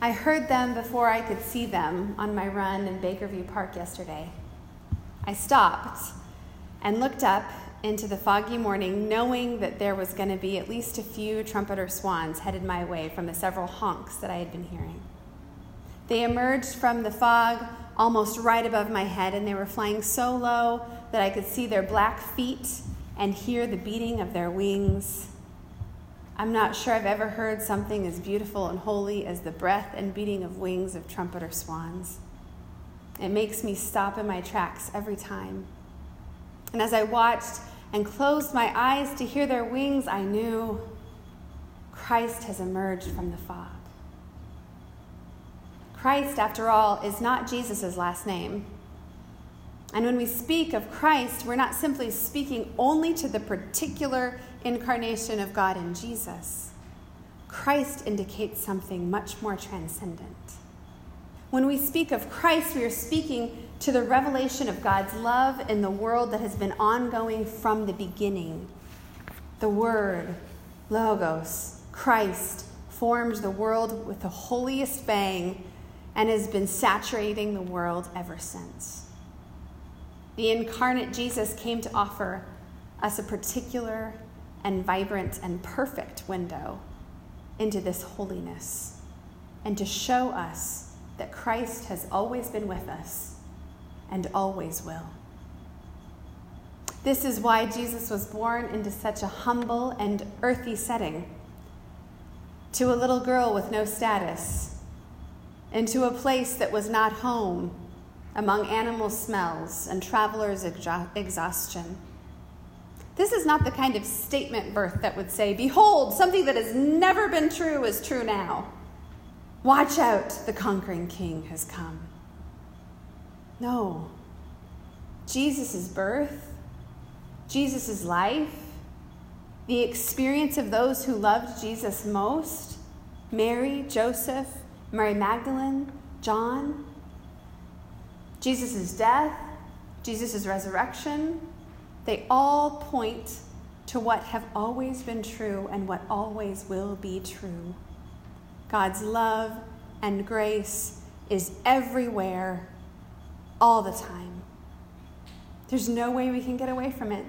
I heard them before I could see them on my run in Bakerview Park yesterday. I stopped and looked up into the foggy morning, knowing that there was going to be at least a few trumpeter swans headed my way from the several honks that I had been hearing. They emerged from the fog almost right above my head, and they were flying so low that I could see their black feet and hear the beating of their wings. I'm not sure I've ever heard something as beautiful and holy as the breath and beating of wings of trumpeter swans. It makes me stop in my tracks every time. And as I watched and closed my eyes to hear their wings, I knew Christ has emerged from the fog. Christ, after all, is not Jesus' last name. And when we speak of Christ, we're not simply speaking only to the particular incarnation of God in Jesus. Christ indicates something much more transcendent. When we speak of Christ, we are speaking to the revelation of God's love in the world that has been ongoing from the beginning. The Word, Logos, Christ, formed the world with the holiest bang and has been saturating the world ever since. The incarnate Jesus came to offer us a particular and vibrant and perfect window into this holiness and to show us that Christ has always been with us and always will. This is why Jesus was born into such a humble and earthy setting to a little girl with no status into a place that was not home among animal smells and travelers' exhaustion. This is not the kind of statement birth that would say, Behold, something that has never been true is true now. Watch out, the conquering king has come. No. Jesus' birth, Jesus' life, the experience of those who loved Jesus most Mary, Joseph, Mary Magdalene, John, Jesus' death, Jesus' resurrection, they all point to what have always been true and what always will be true. God's love and grace is everywhere, all the time. There's no way we can get away from it.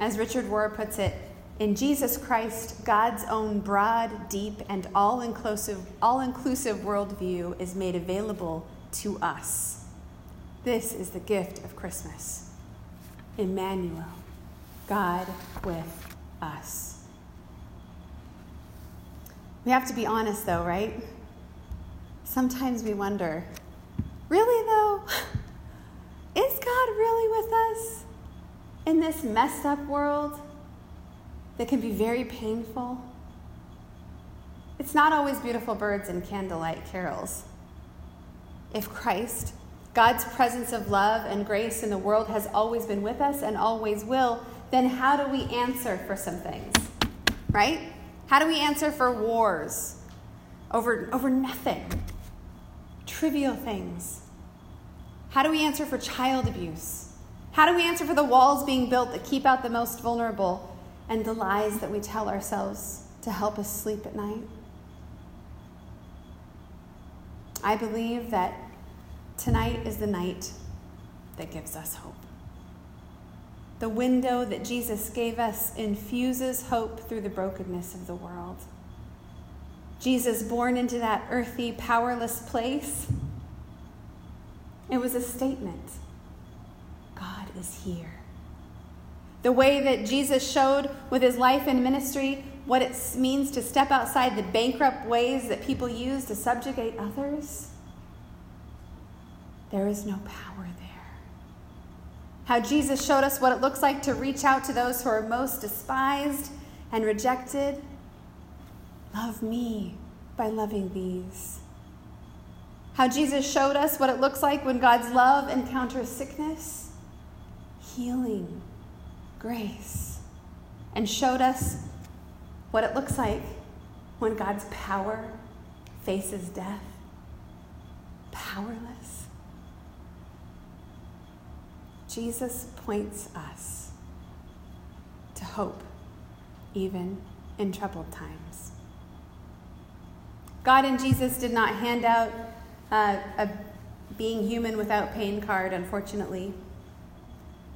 As Richard Rohr puts it, in Jesus Christ, God's own broad, deep, and all inclusive, all inclusive worldview is made available to us. This is the gift of Christmas. Emmanuel, God with us. We have to be honest, though, right? Sometimes we wonder really, though? Is God really with us in this messed up world? that can be very painful. It's not always beautiful birds and candlelight carols. If Christ, God's presence of love and grace in the world, has always been with us and always will, then how do we answer for some things? Right? How do we answer for wars over, over nothing? Trivial things. How do we answer for child abuse? How do we answer for the walls being built that keep out the most vulnerable and the lies that we tell ourselves to help us sleep at night. I believe that tonight is the night that gives us hope. The window that Jesus gave us infuses hope through the brokenness of the world. Jesus, born into that earthy, powerless place, it was a statement God is here. The way that Jesus showed with his life and ministry what it means to step outside the bankrupt ways that people use to subjugate others. There is no power there. How Jesus showed us what it looks like to reach out to those who are most despised and rejected. Love me by loving these. How Jesus showed us what it looks like when God's love encounters sickness, healing grace and showed us what it looks like when God's power faces death. Powerless. Jesus points us to hope, even in troubled times. God and Jesus did not hand out uh, a being human without pain card, unfortunately.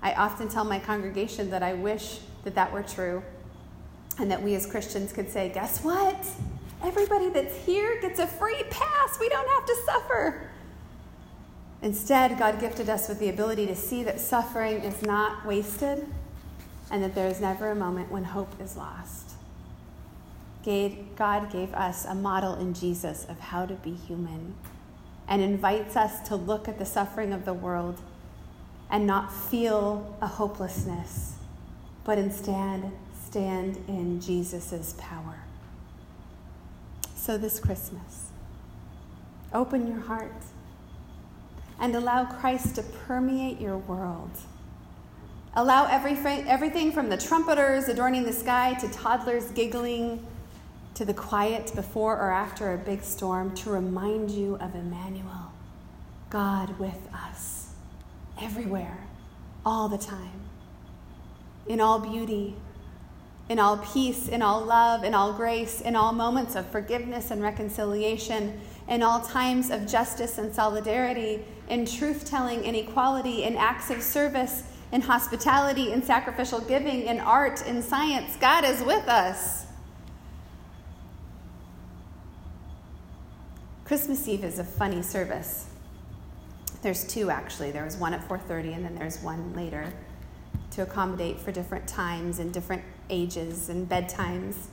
I often tell my congregation that I wish that that were true and that we as Christians could say, guess what? Everybody that's here gets a free pass. We don't have to suffer. Instead, God gifted us with the ability to see that suffering is not wasted and that there is never a moment when hope is lost. God gave us a model in Jesus of how to be human and invites us to look at the suffering of the world and not feel a hopelessness, but instead stand in Jesus' power. So, this Christmas, open your heart and allow Christ to permeate your world. Allow everything, everything from the trumpeters adorning the sky to toddlers giggling to the quiet before or after a big storm to remind you of Emmanuel, God with us, everywhere, all the time, in all beauty, in all peace, in all love, in all grace, in all moments of forgiveness and reconciliation, in all times of justice and solidarity, in truth telling, in equality, in acts of service, in hospitality, in sacrificial giving, in art, in science. God is with us. Christmas Eve is a funny service. There's two actually. There was one at 4:30 and then there's one later to accommodate for different times and different ages and bedtimes.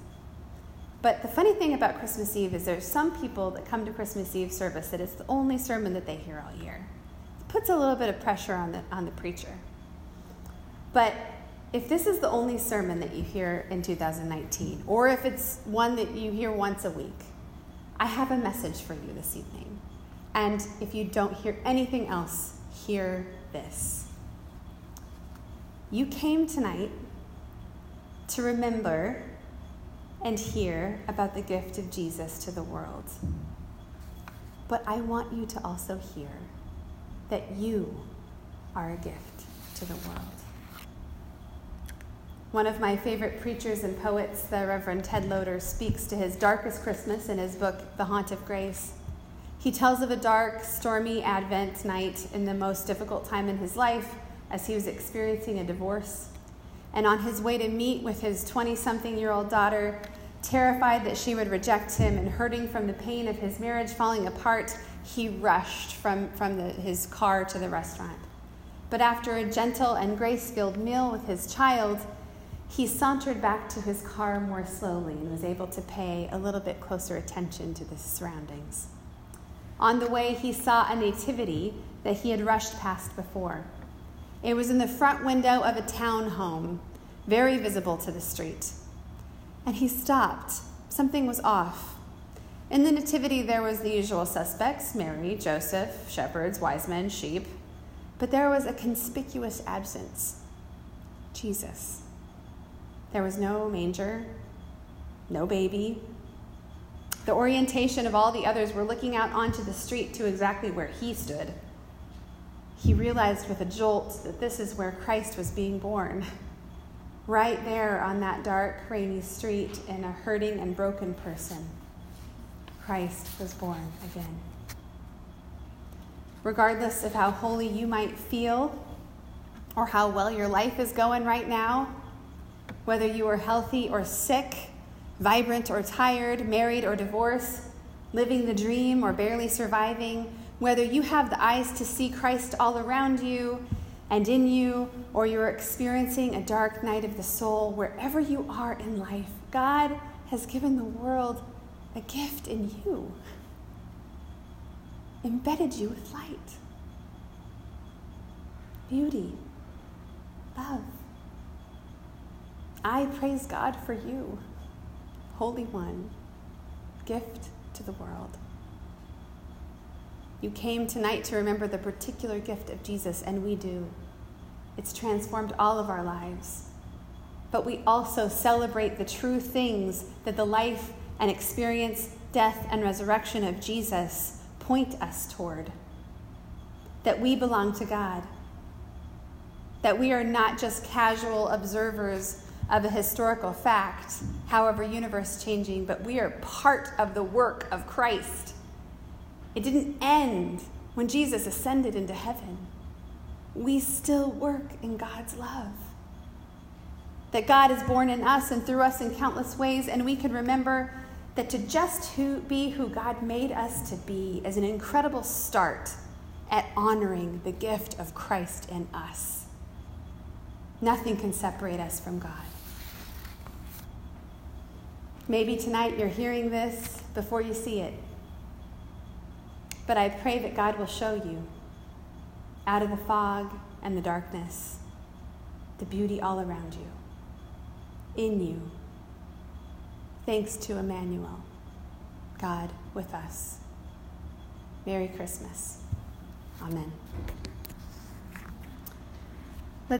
But the funny thing about Christmas Eve is there's some people that come to Christmas Eve service that it's the only sermon that they hear all year. It puts a little bit of pressure on the on the preacher. But if this is the only sermon that you hear in 2019, or if it's one that you hear once a week, I have a message for you this evening. And if you don't hear anything else, hear this. You came tonight to remember and hear about the gift of Jesus to the world. But I want you to also hear that you are a gift to the world. One of my favorite preachers and poets, the Reverend Ted Loder, speaks to his darkest Christmas in his book, The Haunt of Grace. He tells of a dark, stormy Advent night in the most difficult time in his life as he was experiencing a divorce. And on his way to meet with his 20 something year old daughter, terrified that she would reject him and hurting from the pain of his marriage falling apart, he rushed from, from the, his car to the restaurant. But after a gentle and grace filled meal with his child, he sauntered back to his car more slowly and was able to pay a little bit closer attention to the surroundings. On the way, he saw a nativity that he had rushed past before. It was in the front window of a town home, very visible to the street. And he stopped. Something was off. In the nativity, there was the usual suspects Mary, Joseph, shepherds, wise men, sheep. But there was a conspicuous absence Jesus. There was no manger, no baby. The orientation of all the others were looking out onto the street to exactly where he stood. He realized with a jolt that this is where Christ was being born. Right there on that dark, rainy street, in a hurting and broken person, Christ was born again. Regardless of how holy you might feel or how well your life is going right now, whether you are healthy or sick, vibrant or tired, married or divorced, living the dream or barely surviving, whether you have the eyes to see Christ all around you and in you, or you're experiencing a dark night of the soul, wherever you are in life, God has given the world a gift in you, embedded you with light, beauty, love. I praise God for you, Holy One, gift to the world. You came tonight to remember the particular gift of Jesus, and we do. It's transformed all of our lives. But we also celebrate the true things that the life and experience, death, and resurrection of Jesus point us toward. That we belong to God. That we are not just casual observers of a historical fact, however universe changing, but we are part of the work of Christ. It didn't end when Jesus ascended into heaven. We still work in God's love. That God is born in us and through us in countless ways, and we can remember that to just who, be who God made us to be is an incredible start at honoring the gift of Christ in us. Nothing can separate us from God. Maybe tonight you're hearing this before you see it. But I pray that God will show you out of the fog and the darkness the beauty all around you, in you, thanks to Emmanuel, God with us. Merry Christmas. Amen.